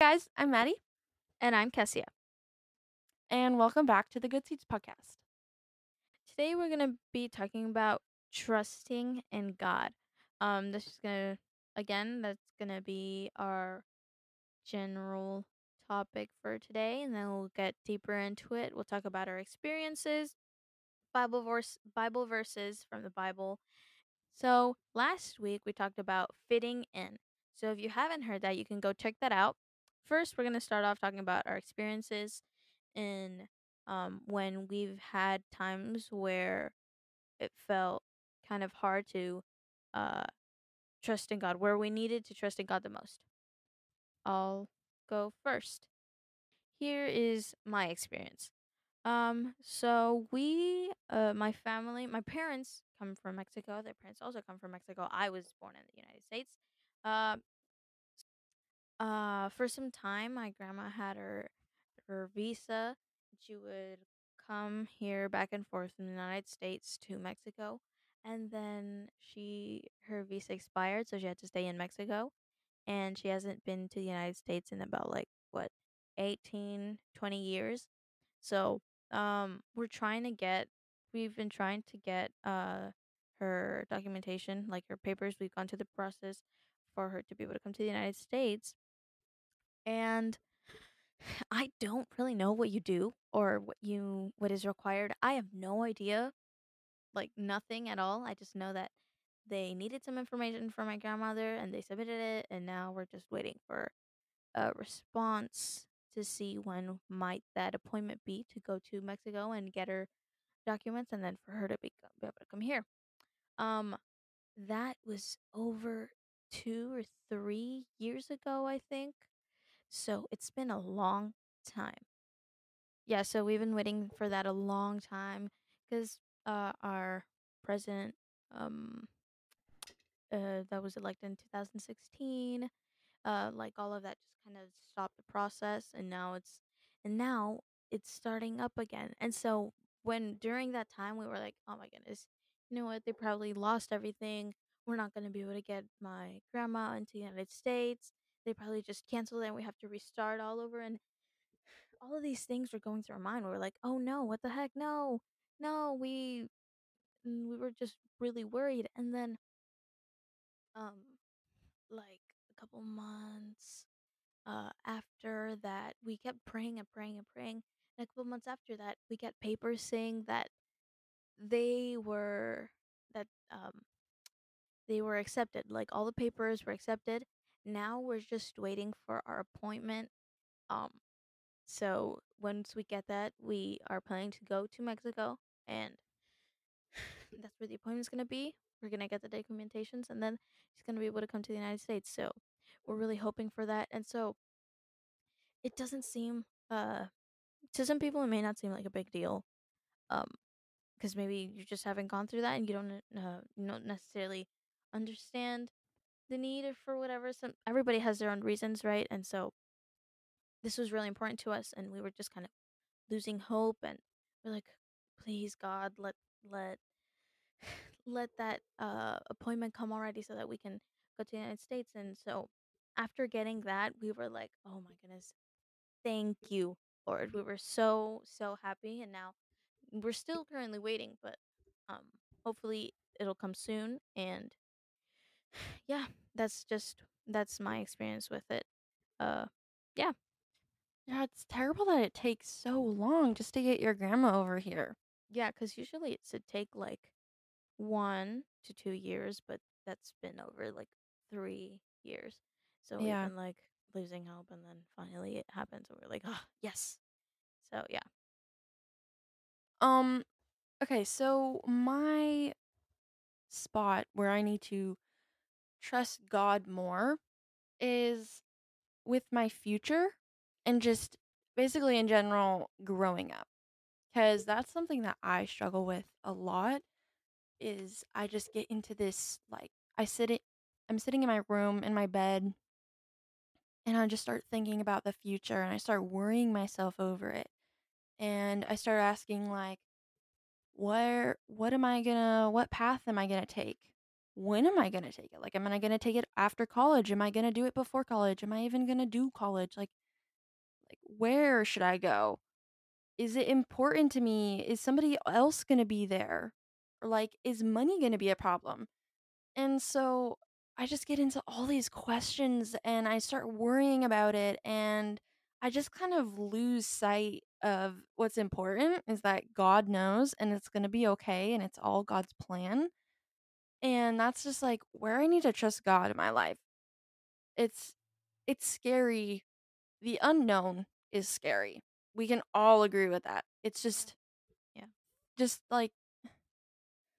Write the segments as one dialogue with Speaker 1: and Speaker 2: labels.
Speaker 1: guys, I'm Maddie,
Speaker 2: And I'm Kesiah.
Speaker 1: and welcome back to the Good Seeds podcast.
Speaker 2: Today we're gonna be talking about trusting in God. Um, this is gonna again, that's gonna be our general topic for today, and then we'll get deeper into it. We'll talk about our experiences, Bible verse, Bible verses from the Bible. So last week we talked about fitting in. So if you haven't heard that, you can go check that out. First, we're gonna start off talking about our experiences in um, when we've had times where it felt kind of hard to uh, trust in God, where we needed to trust in God the most. I'll go first. Here is my experience. Um, so we, uh, my family, my parents come from Mexico. Their parents also come from Mexico. I was born in the United States. Um, uh, for some time, my grandma had her her visa. She would come here back and forth from the United States to Mexico, and then she her visa expired, so she had to stay in Mexico, and she hasn't been to the United States in about like what 18, 20 years. So, um, we're trying to get we've been trying to get uh her documentation, like her papers. We've gone through the process for her to be able to come to the United States and I don't really know what you do or what you what is required. I have no idea, like nothing at all. I just know that they needed some information from my grandmother and they submitted it and now we're just waiting for a response to see when might that appointment be to go to Mexico and get her documents and then for her to be, be able to come here. Um that was over 2 or 3 years ago, I think. So it's been a long time. Yeah, so we've been waiting for that a long time because uh, our president, um, uh, that was elected in 2016, uh, like all of that just kind of stopped the process, and now it's and now it's starting up again. And so when during that time we were like, oh my goodness, you know what? They probably lost everything. We're not going to be able to get my grandma into the United States. They probably just canceled it and we have to restart all over. And all of these things were going through our mind. We were like, oh no, what the heck? No, no, we mm, we were just really worried. And then um like a couple months uh after that we kept praying and praying and praying. And a couple months after that we got papers saying that they were that um they were accepted. Like all the papers were accepted. Now we're just waiting for our appointment. Um So once we get that, we are planning to go to Mexico, and that's where the appointment's gonna be. We're gonna get the documentations, and then she's gonna be able to come to the United States. So we're really hoping for that. And so it doesn't seem, uh, to some people, it may not seem like a big deal, um, because maybe you just haven't gone through that and you don't, uh, you don't necessarily understand the need for whatever. Some everybody has their own reasons, right? And so this was really important to us, and we were just kind of losing hope and we're like please god let let let that uh appointment come already so that we can go to the united states and so after getting that we were like oh my goodness thank you lord we were so so happy and now we're still currently waiting but um hopefully it'll come soon and yeah that's just that's my experience with it uh yeah
Speaker 1: Yeah, it's terrible that it takes so long just to get your grandma over here.
Speaker 2: yeah because usually it should take like one to two years, but that's been over like three years. So we've
Speaker 1: Yeah.
Speaker 2: been like losing hope, and then finally it happens, and we're like, oh yes. So yeah,
Speaker 1: Um, okay, so my spot where I need to trust God more is with my future and just basically in general growing up. Cuz that's something that I struggle with a lot is I just get into this like I sit it I'm sitting in my room in my bed and I just start thinking about the future and I start worrying myself over it. And I start asking like where what am I going to what path am I going to take? When am I going to take it? Like, am I going to take it after college? Am I going to do it before college? Am I even going to do college? Like, like where should I go? Is it important to me? Is somebody else going to be there? Or like, is money going to be a problem? And so I just get into all these questions and I start worrying about it and I just kind of lose sight of what's important is that God knows and it's going to be okay and it's all God's plan. And that's just like where I need to trust God in my life. It's it's scary. The unknown is scary. We can all agree with that. It's just
Speaker 2: Yeah.
Speaker 1: just like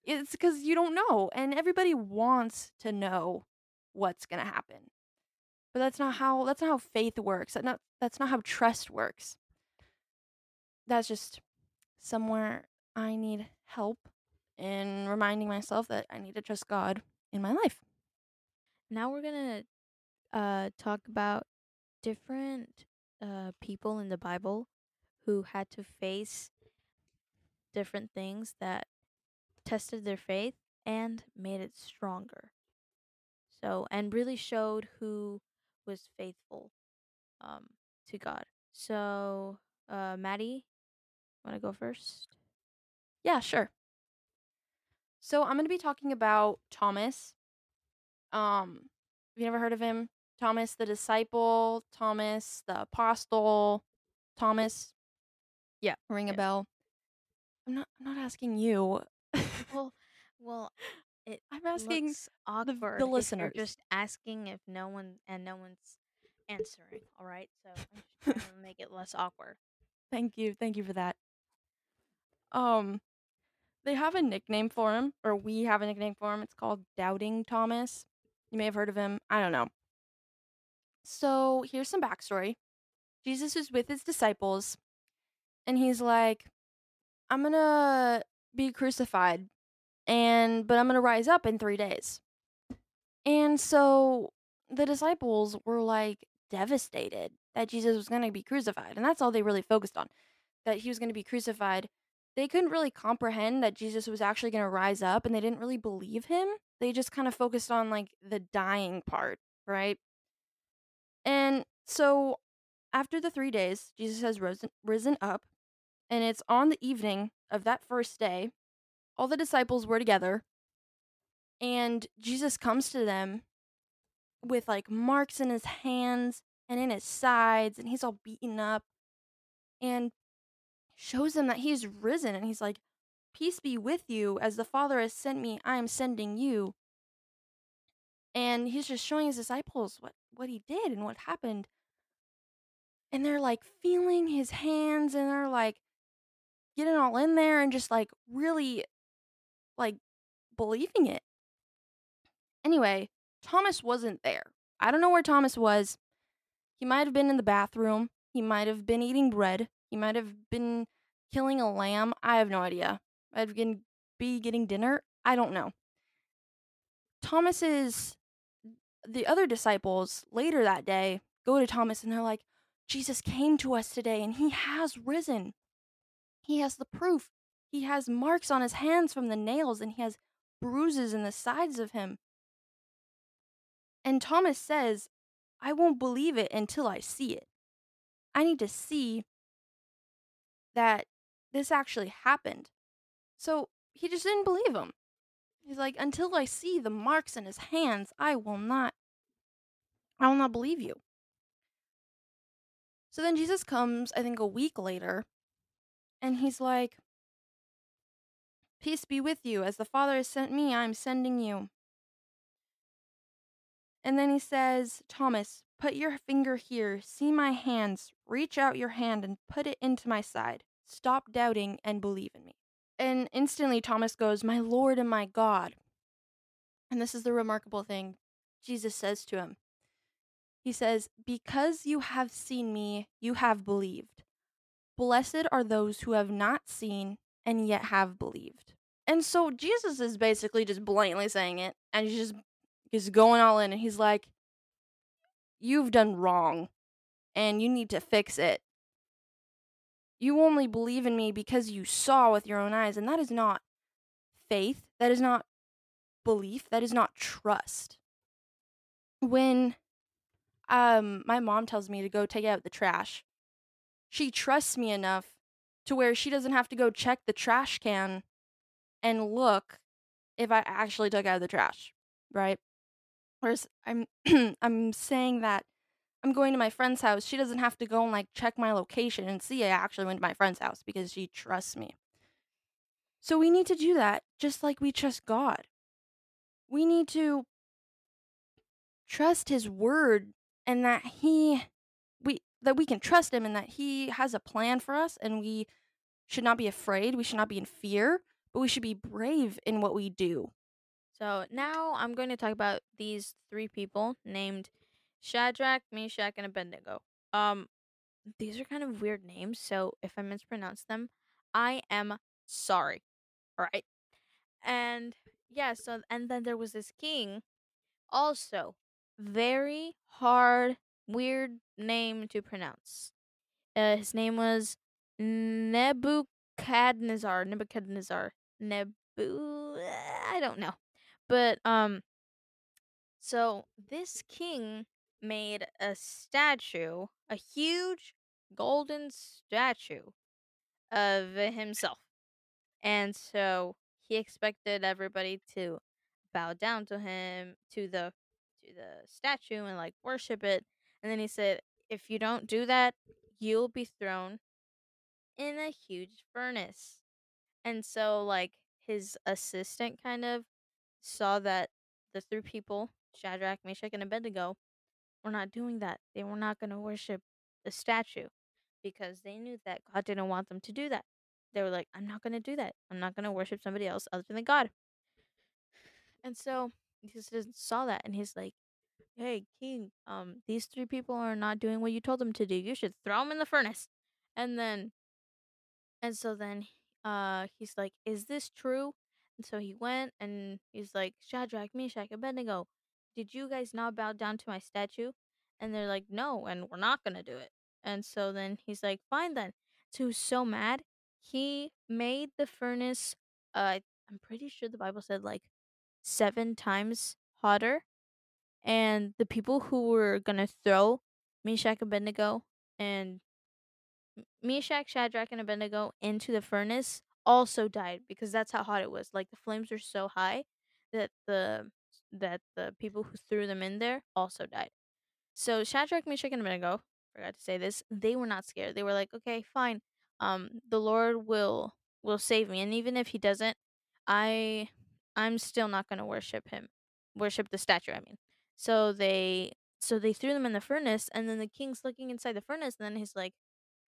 Speaker 1: it's because you don't know and everybody wants to know what's going to happen. But that's not how that's not how faith works. That not that's not how trust works. That's just somewhere I need help in reminding myself that I need to trust God in my life.
Speaker 2: Now we're gonna uh talk about different uh people in the Bible who had to face different things that tested their faith and made it stronger. So and really showed who was faithful um to God. So uh Maddie, wanna go first?
Speaker 1: Yeah, sure. So I'm going to be talking about Thomas. Um, have you never heard of him? Thomas the disciple, Thomas the apostle, Thomas.
Speaker 2: Yeah.
Speaker 1: Ring a
Speaker 2: yeah.
Speaker 1: bell. I'm not. I'm not asking you.
Speaker 2: Well, well, it
Speaker 1: I'm asking
Speaker 2: awkward
Speaker 1: the
Speaker 2: if
Speaker 1: listeners.
Speaker 2: just asking if no one and no one's answering. All right, so I'm just trying to make it less awkward.
Speaker 1: Thank you. Thank you for that. Um, they have a nickname for him, or we have a nickname for him. It's called Doubting Thomas. You may have heard of him. I don't know. So here's some backstory. Jesus is with his disciples, and he's like, "I'm gonna be crucified, and but I'm gonna rise up in three days." And so the disciples were like devastated that Jesus was gonna be crucified, and that's all they really focused on, that he was gonna be crucified. They couldn't really comprehend that Jesus was actually gonna rise up, and they didn't really believe him. They just kind of focused on like the dying part, right? And so after the three days, Jesus has risen, risen up, and it's on the evening of that first day. All the disciples were together, and Jesus comes to them with like marks in his hands and in his sides, and he's all beaten up, and shows them that he's risen. And he's like, Peace be with you, as the Father has sent me, I am sending you. And he's just showing his disciples what, what he did and what happened and they're like feeling his hands and they're like getting all in there and just like really like believing it. Anyway, Thomas wasn't there. I don't know where Thomas was. He might have been in the bathroom. He might have been eating bread. He might have been killing a lamb. I have no idea. Have be getting dinner. I don't know. Thomas's the other disciples later that day go to Thomas and they're like, Jesus came to us today and he has risen. He has the proof. He has marks on his hands from the nails and he has bruises in the sides of him. And Thomas says, I won't believe it until I see it. I need to see that this actually happened. So he just didn't believe him. He's like, until I see the marks in his hands, I will not, I will not believe you. So then Jesus comes, I think, a week later, and he's like, Peace be with you. As the Father has sent me, I'm sending you. And then he says, Thomas, put your finger here. See my hands. Reach out your hand and put it into my side. Stop doubting and believe in me. And instantly Thomas goes, My Lord and my God. And this is the remarkable thing Jesus says to him. He says, Because you have seen me, you have believed. Blessed are those who have not seen and yet have believed. And so Jesus is basically just blatantly saying it, and he's just he's going all in, and he's like, You've done wrong, and you need to fix it. You only believe in me because you saw with your own eyes, and that is not faith. That is not belief. That is not trust. When um my mom tells me to go take out the trash, she trusts me enough to where she doesn't have to go check the trash can and look if I actually took out the trash, right? Whereas I'm I'm saying that I'm going to my friend's house, she doesn't have to go and like check my location and see I actually went to my friend's house because she trusts me. So we need to do that just like we trust God. We need to trust his word and that he we that we can trust him and that he has a plan for us and we should not be afraid, we should not be in fear, but we should be brave in what we do.
Speaker 2: So now I'm going to talk about these three people named Shadrach, Meshach, and Abednego. Um, these are kind of weird names, so if I mispronounce them, I am sorry. All right. And yeah, so and then there was this king, also very hard, weird name to pronounce. Uh, his name was Nebuchadnezzar. Nebuchadnezzar. Nebu. I don't know, but um, so this king made a statue, a huge golden statue of himself. And so he expected everybody to bow down to him, to the to the statue and like worship it. And then he said, if you don't do that, you'll be thrown in a huge furnace. And so like his assistant kind of saw that the three people, Shadrach, Meshach, and Abednego, were not doing that. They were not going to worship the statue because they knew that God didn't want them to do that. They were like, I'm not going to do that. I'm not going to worship somebody else other than God. And so he saw that and he's like, Hey, King, um, these three people are not doing what you told them to do. You should throw them in the furnace. And then, and so then, uh, he's like, Is this true? And so he went and he's like, Shadrach, Meshach, Abednego, did you guys not bow down to my statue? And they're like, No, and we're not going to do it. And so then he's like, Fine then. So so mad. He made the furnace, uh, I'm pretty sure the Bible said like seven times hotter. And the people who were going to throw Meshach, Abednego, and Meshach, Shadrach, and Abednego into the furnace also died because that's how hot it was. Like the flames were so high that the that the people who threw them in there also died. So Shadrach, Meshach, and Abednego, forgot to say this, they were not scared. They were like, okay, fine. Um, the Lord will will save me, and even if He doesn't, I I'm still not gonna worship Him, worship the statue. I mean, so they so they threw them in the furnace, and then the king's looking inside the furnace, and then he's like,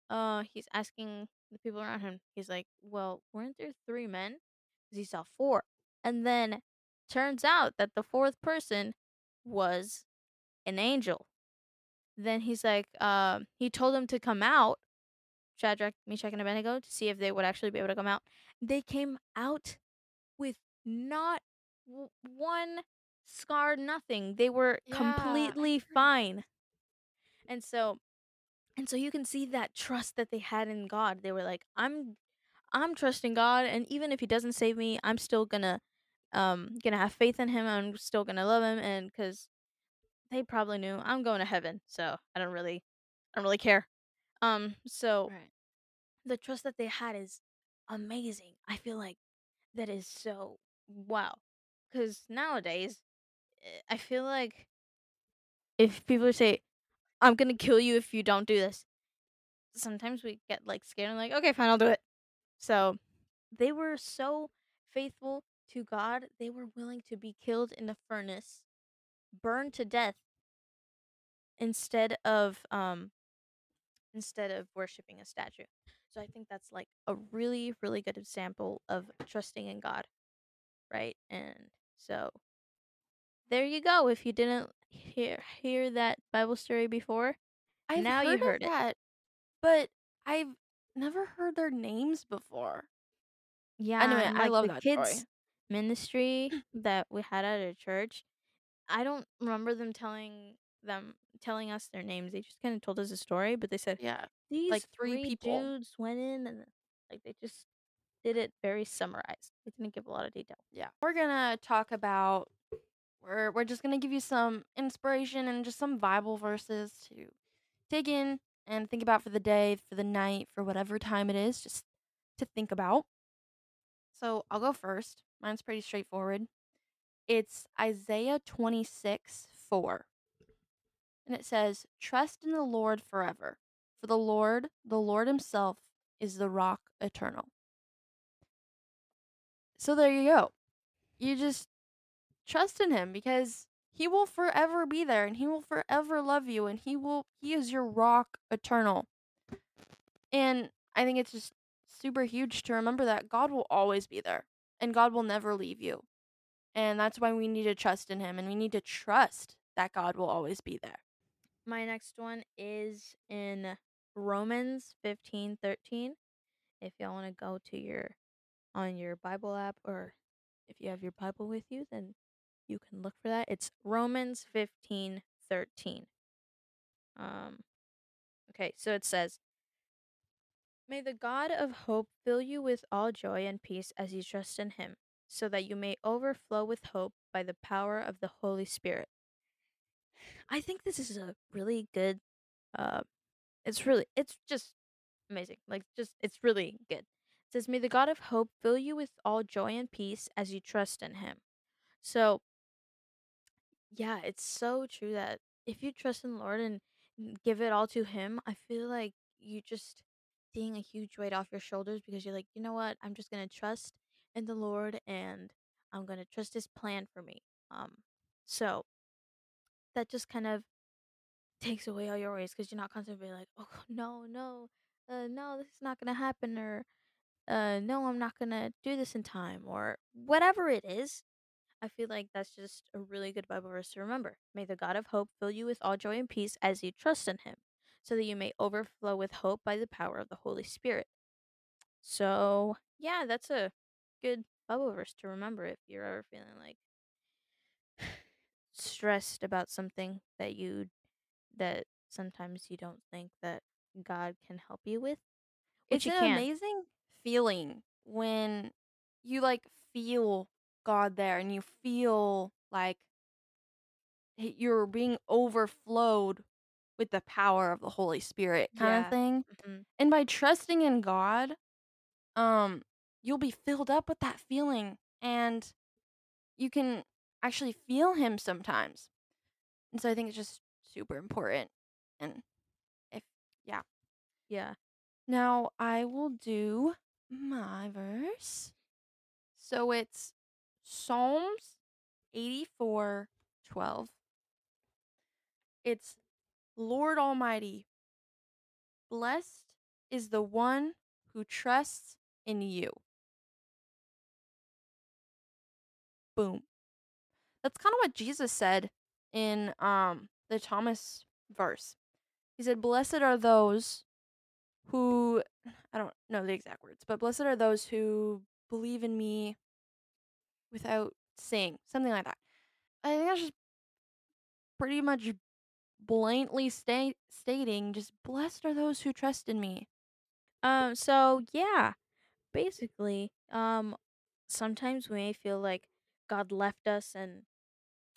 Speaker 2: uh, he's asking the people around him. He's like, well, weren't there three men? 'Cause he saw four, and then turns out that the fourth person was an angel. Then he's like, um, he told them to come out, Shadrach, Meshach, and Abednego, to see if they would actually be able to come out. They came out with not w- one scar, nothing. They were
Speaker 1: Yeah.
Speaker 2: completely fine. And so, and so you can see that trust that they had in God. They were like, I'm, I'm trusting God, and even if He doesn't save me, I'm still gonna, um, gonna have faith in Him. I'm still gonna love Him, and because they probably knew I'm going to heaven, so I don't really, I don't really care. Um, so
Speaker 1: Right.
Speaker 2: the trust that they had is amazing. I feel like that is so wow. Because nowadays, eh, I feel like if people say, "I'm gonna kill you if you don't do this," sometimes we get like scared and like, "Okay, fine, I'll do it." So they were so faithful to God, they were willing to be killed in the furnace, burned to death, instead of um instead of worshiping a statue. So I think that's like a really really good example of trusting in God, right? And so there you go. If you didn't hear hear that Bible story before,
Speaker 1: I've
Speaker 2: now
Speaker 1: heard
Speaker 2: you heard
Speaker 1: of
Speaker 2: it.
Speaker 1: that, but I've never heard their names before.
Speaker 2: Yeah,
Speaker 1: Anyway,
Speaker 2: and
Speaker 1: I
Speaker 2: like
Speaker 1: love
Speaker 2: the
Speaker 1: that
Speaker 2: kids
Speaker 1: story.
Speaker 2: ministry that we had at our church, I don't remember them telling them telling us their names. They just kind of told us a story, but they said
Speaker 1: Yeah.
Speaker 2: these
Speaker 1: Like 3
Speaker 2: three
Speaker 1: people.
Speaker 2: dudes went in and like they just did it very summarized. We didn't give a lot of detail.
Speaker 1: Yeah. We're gonna talk about we're we're just gonna give you some inspiration and just some Bible verses to dig in and think about for the day, for the night, for whatever time it is, just to think about. So I'll go first. Mine's pretty straightforward. It's Isaiah 26 4. And it says, Trust in the Lord forever, for the Lord, the Lord Himself, is the rock eternal. So there you go. You just trust in Him because He will forever be there and He will forever love you and He will, He is your rock eternal. And I think it's just super huge to remember that God will always be there and God will never leave you. And that's why we need to trust in Him and we need to trust that God will always be there.
Speaker 2: My next one is in Romans fifteen thirteen. If y'all want to go to your on your Bible app or if you have your Bible with you, then you can look for that. It's Romans fifteen thirteen. Um okay, so it says May the God of hope fill you with all joy and peace as you trust in him, so that you may overflow with hope by the power of the Holy Spirit. I think this is a really good uh it's really it's just amazing. Like just it's really good. It says may the God of hope fill you with all joy and peace as you trust in him. So yeah, it's so true that if you trust in the Lord and give it all to him, I feel like you just seeing a huge weight off your shoulders because you're like, you know what? I'm just gonna trust in the Lord and I'm gonna trust his plan for me. Um so that just kind of takes away all your worries because you're not constantly like, oh no, no, uh, no, this is not gonna happen, or uh, no, I'm not gonna do this in time, or whatever it is. I feel like that's just a really good Bible verse to remember. May the God of hope fill you with all joy and peace as you trust in Him, so that you may overflow with hope by the power of the Holy Spirit. So yeah, that's a good Bible verse to remember if you're ever feeling like stressed about something that you that sometimes you don't think that God can help you with. Which
Speaker 1: it's an
Speaker 2: can.
Speaker 1: amazing feeling when you like feel God there and you feel like you're being overflowed with the power of the Holy Spirit kind
Speaker 2: Yeah.
Speaker 1: of thing.
Speaker 2: Mhm.
Speaker 1: And by trusting in God, um you'll be filled up with that feeling and you can actually feel him sometimes. And so I think it's just super important. And if yeah.
Speaker 2: Yeah.
Speaker 1: Now I will do my verse. So it's Psalms 84 12. It's Lord Almighty, blessed is the one who trusts in you. Boom. That's kind of what Jesus said in um the Thomas verse. He said, Blessed are those who I don't know the exact words, but blessed are those who believe in me without seeing. Something like that. I think that's just pretty much blatantly state stating just blessed are those who trust in me.
Speaker 2: Um so yeah, basically, um sometimes we may feel like God left us and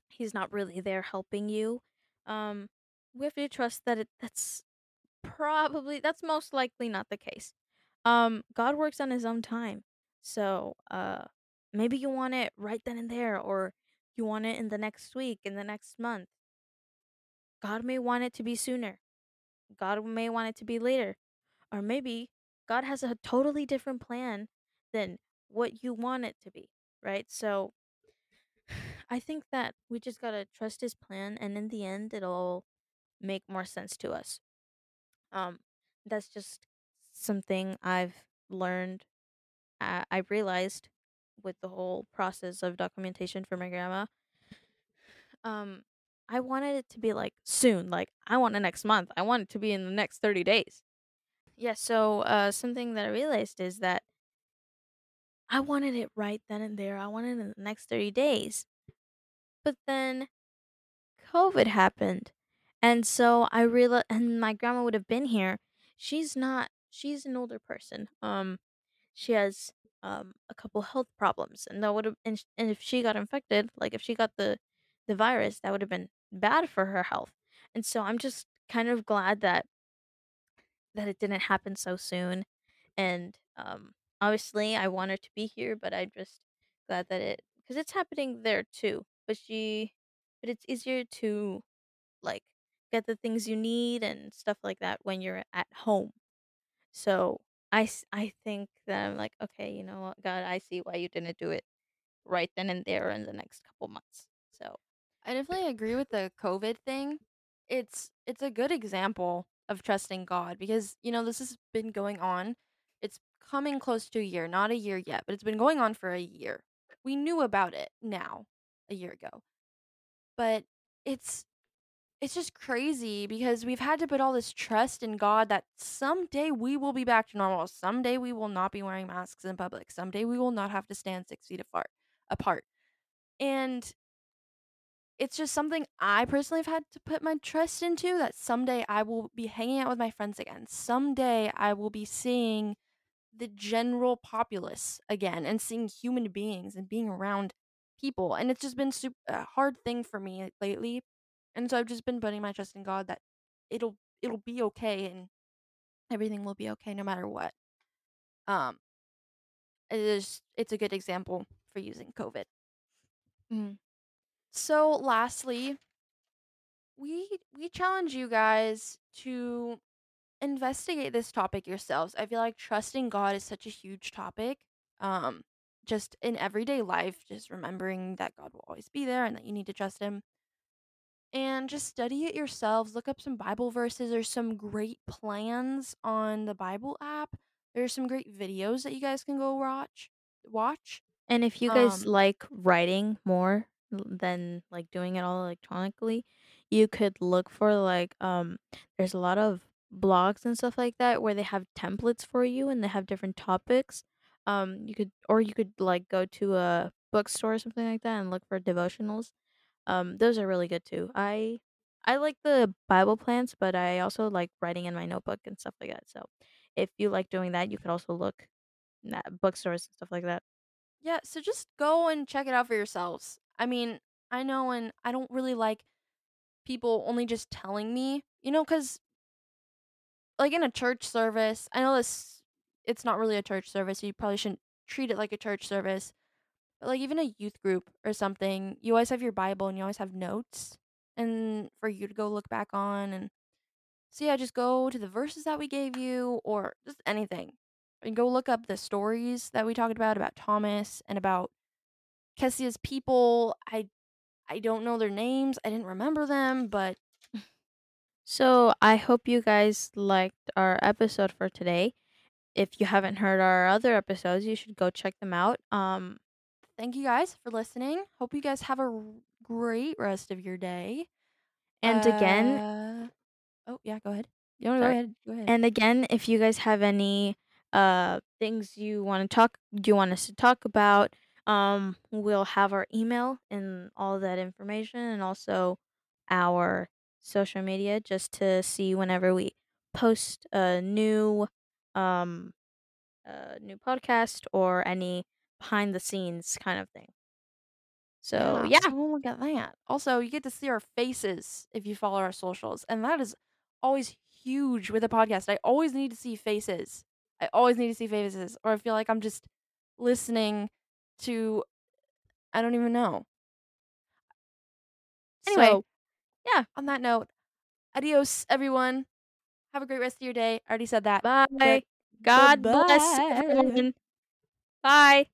Speaker 2: he's not really there helping you. Um we have to trust that it that's probably that's most likely not the case. Um God works on his own time. So, uh maybe you want it right then and there or you want it in the next week, in the next month. God may want it to be sooner. God may want it to be later. Or maybe God has a totally different plan than what you want it to be, right? So I think that we just got to trust his plan and in the end it'll make more sense to us. Um that's just something I've learned uh, I realized with the whole process of documentation for my grandma. Um I wanted it to be like soon, like I want it next month. I want it to be in the next 30 days. Yeah, so uh something that I realized is that I wanted it right then and there. I wanted it in the next 30 days. But then COVID happened. And so I realized and my grandma would have been here. She's not she's an older person. Um she has um a couple health problems and that would have and, and if she got infected like if she got the the virus that would have been bad for her health. And so i'm just kind of glad that that it didn't happen so soon and um obviously i want her to be here but i'm just glad that it because it's happening there too but she but it's easier to like get the things you need and stuff like that when you're at home. So I, s- I think that I'm like, okay, you know what, God, I see why you didn't do it right then and there in the next couple months. So
Speaker 1: I definitely agree with the COVID thing. It's it's a good example of trusting God because, you know, this has been going on. It's coming close to a year, not a year yet, but it's been going on for a year. We knew about it now, a year ago. But it's it's just crazy because we've had to put all this trust in God that someday we will be back to normal. Someday we will not be wearing masks in public. Someday we will not have to stand six feet apart. Apart, and it's just something I personally have had to put my trust into. That someday I will be hanging out with my friends again. Someday I will be seeing the general populace again and seeing human beings and being around people. And it's just been super, a hard thing for me lately. And so I've just been putting my trust in God that it'll it'll be okay and everything will be okay no matter what. Um it is it's a good example for using COVID.
Speaker 2: mm.
Speaker 1: So lastly, we we challenge you guys to investigate this topic yourselves. I feel like trusting God is such a huge topic. Um, just in everyday life, just remembering that God will always be there and that you need to trust Him. And just study it yourselves. Look up some Bible verses. There's some great plans on the Bible app. There's some great videos that you guys can go watch. Watch.
Speaker 2: and if you guys
Speaker 1: Um,
Speaker 2: like writing more than like doing it all electronically, you could look for like um there's a lot of blogs and stuff like that where they have templates for you and they have different topics. Um you could or you could like go to a bookstore or something like that and look for devotionals Um, those are really good too. I I like the Bible plans, but I also like writing in my notebook and stuff like that. So, if you like doing that, you could also look at bookstores and stuff like that.
Speaker 1: yeah. So just go and check it out for yourselves. I mean, I know, and I don't really like people only just telling me, you know, because like in a church service, I know this it's not really a church service, so you probably shouldn't treat it like a church service. But like even a youth group or something, you always have your Bible and you always have notes and for you to go look back on and so yeah, just go to the verses that we gave you or just anything. And go look up the stories that we talked about about Thomas and about Kesiah's people. I I don't know their names. I didn't remember them, but
Speaker 2: So, I hope you guys liked our episode for today. If you haven't heard our other episodes, you should go check them out. Um,
Speaker 1: thank you guys for listening. Hope you guys have a great rest of your day.
Speaker 2: and again,
Speaker 1: Uh, oh yeah, go ahead. You want to go ahead? Go ahead.
Speaker 2: And again, if you guys have any uh things you want to talk you want us to talk about, um we'll have our email and all that information and also our social media just to see whenever we post a new um a new podcast or any behind the scenes kind of thing. So,
Speaker 1: yeah,
Speaker 2: yeah.
Speaker 1: we'll look at that. Also, you get to see our faces if you follow our socials, and that is always huge with a podcast. I always need to see faces. I always need to see faces, or I feel like I'm just listening to I don't even know. Anyway,
Speaker 2: So, yeah.
Speaker 1: on that note, adios, everyone. Have a great rest of your day. I already said that, but bye
Speaker 2: God bless
Speaker 1: bye.
Speaker 2: everyone. Bye.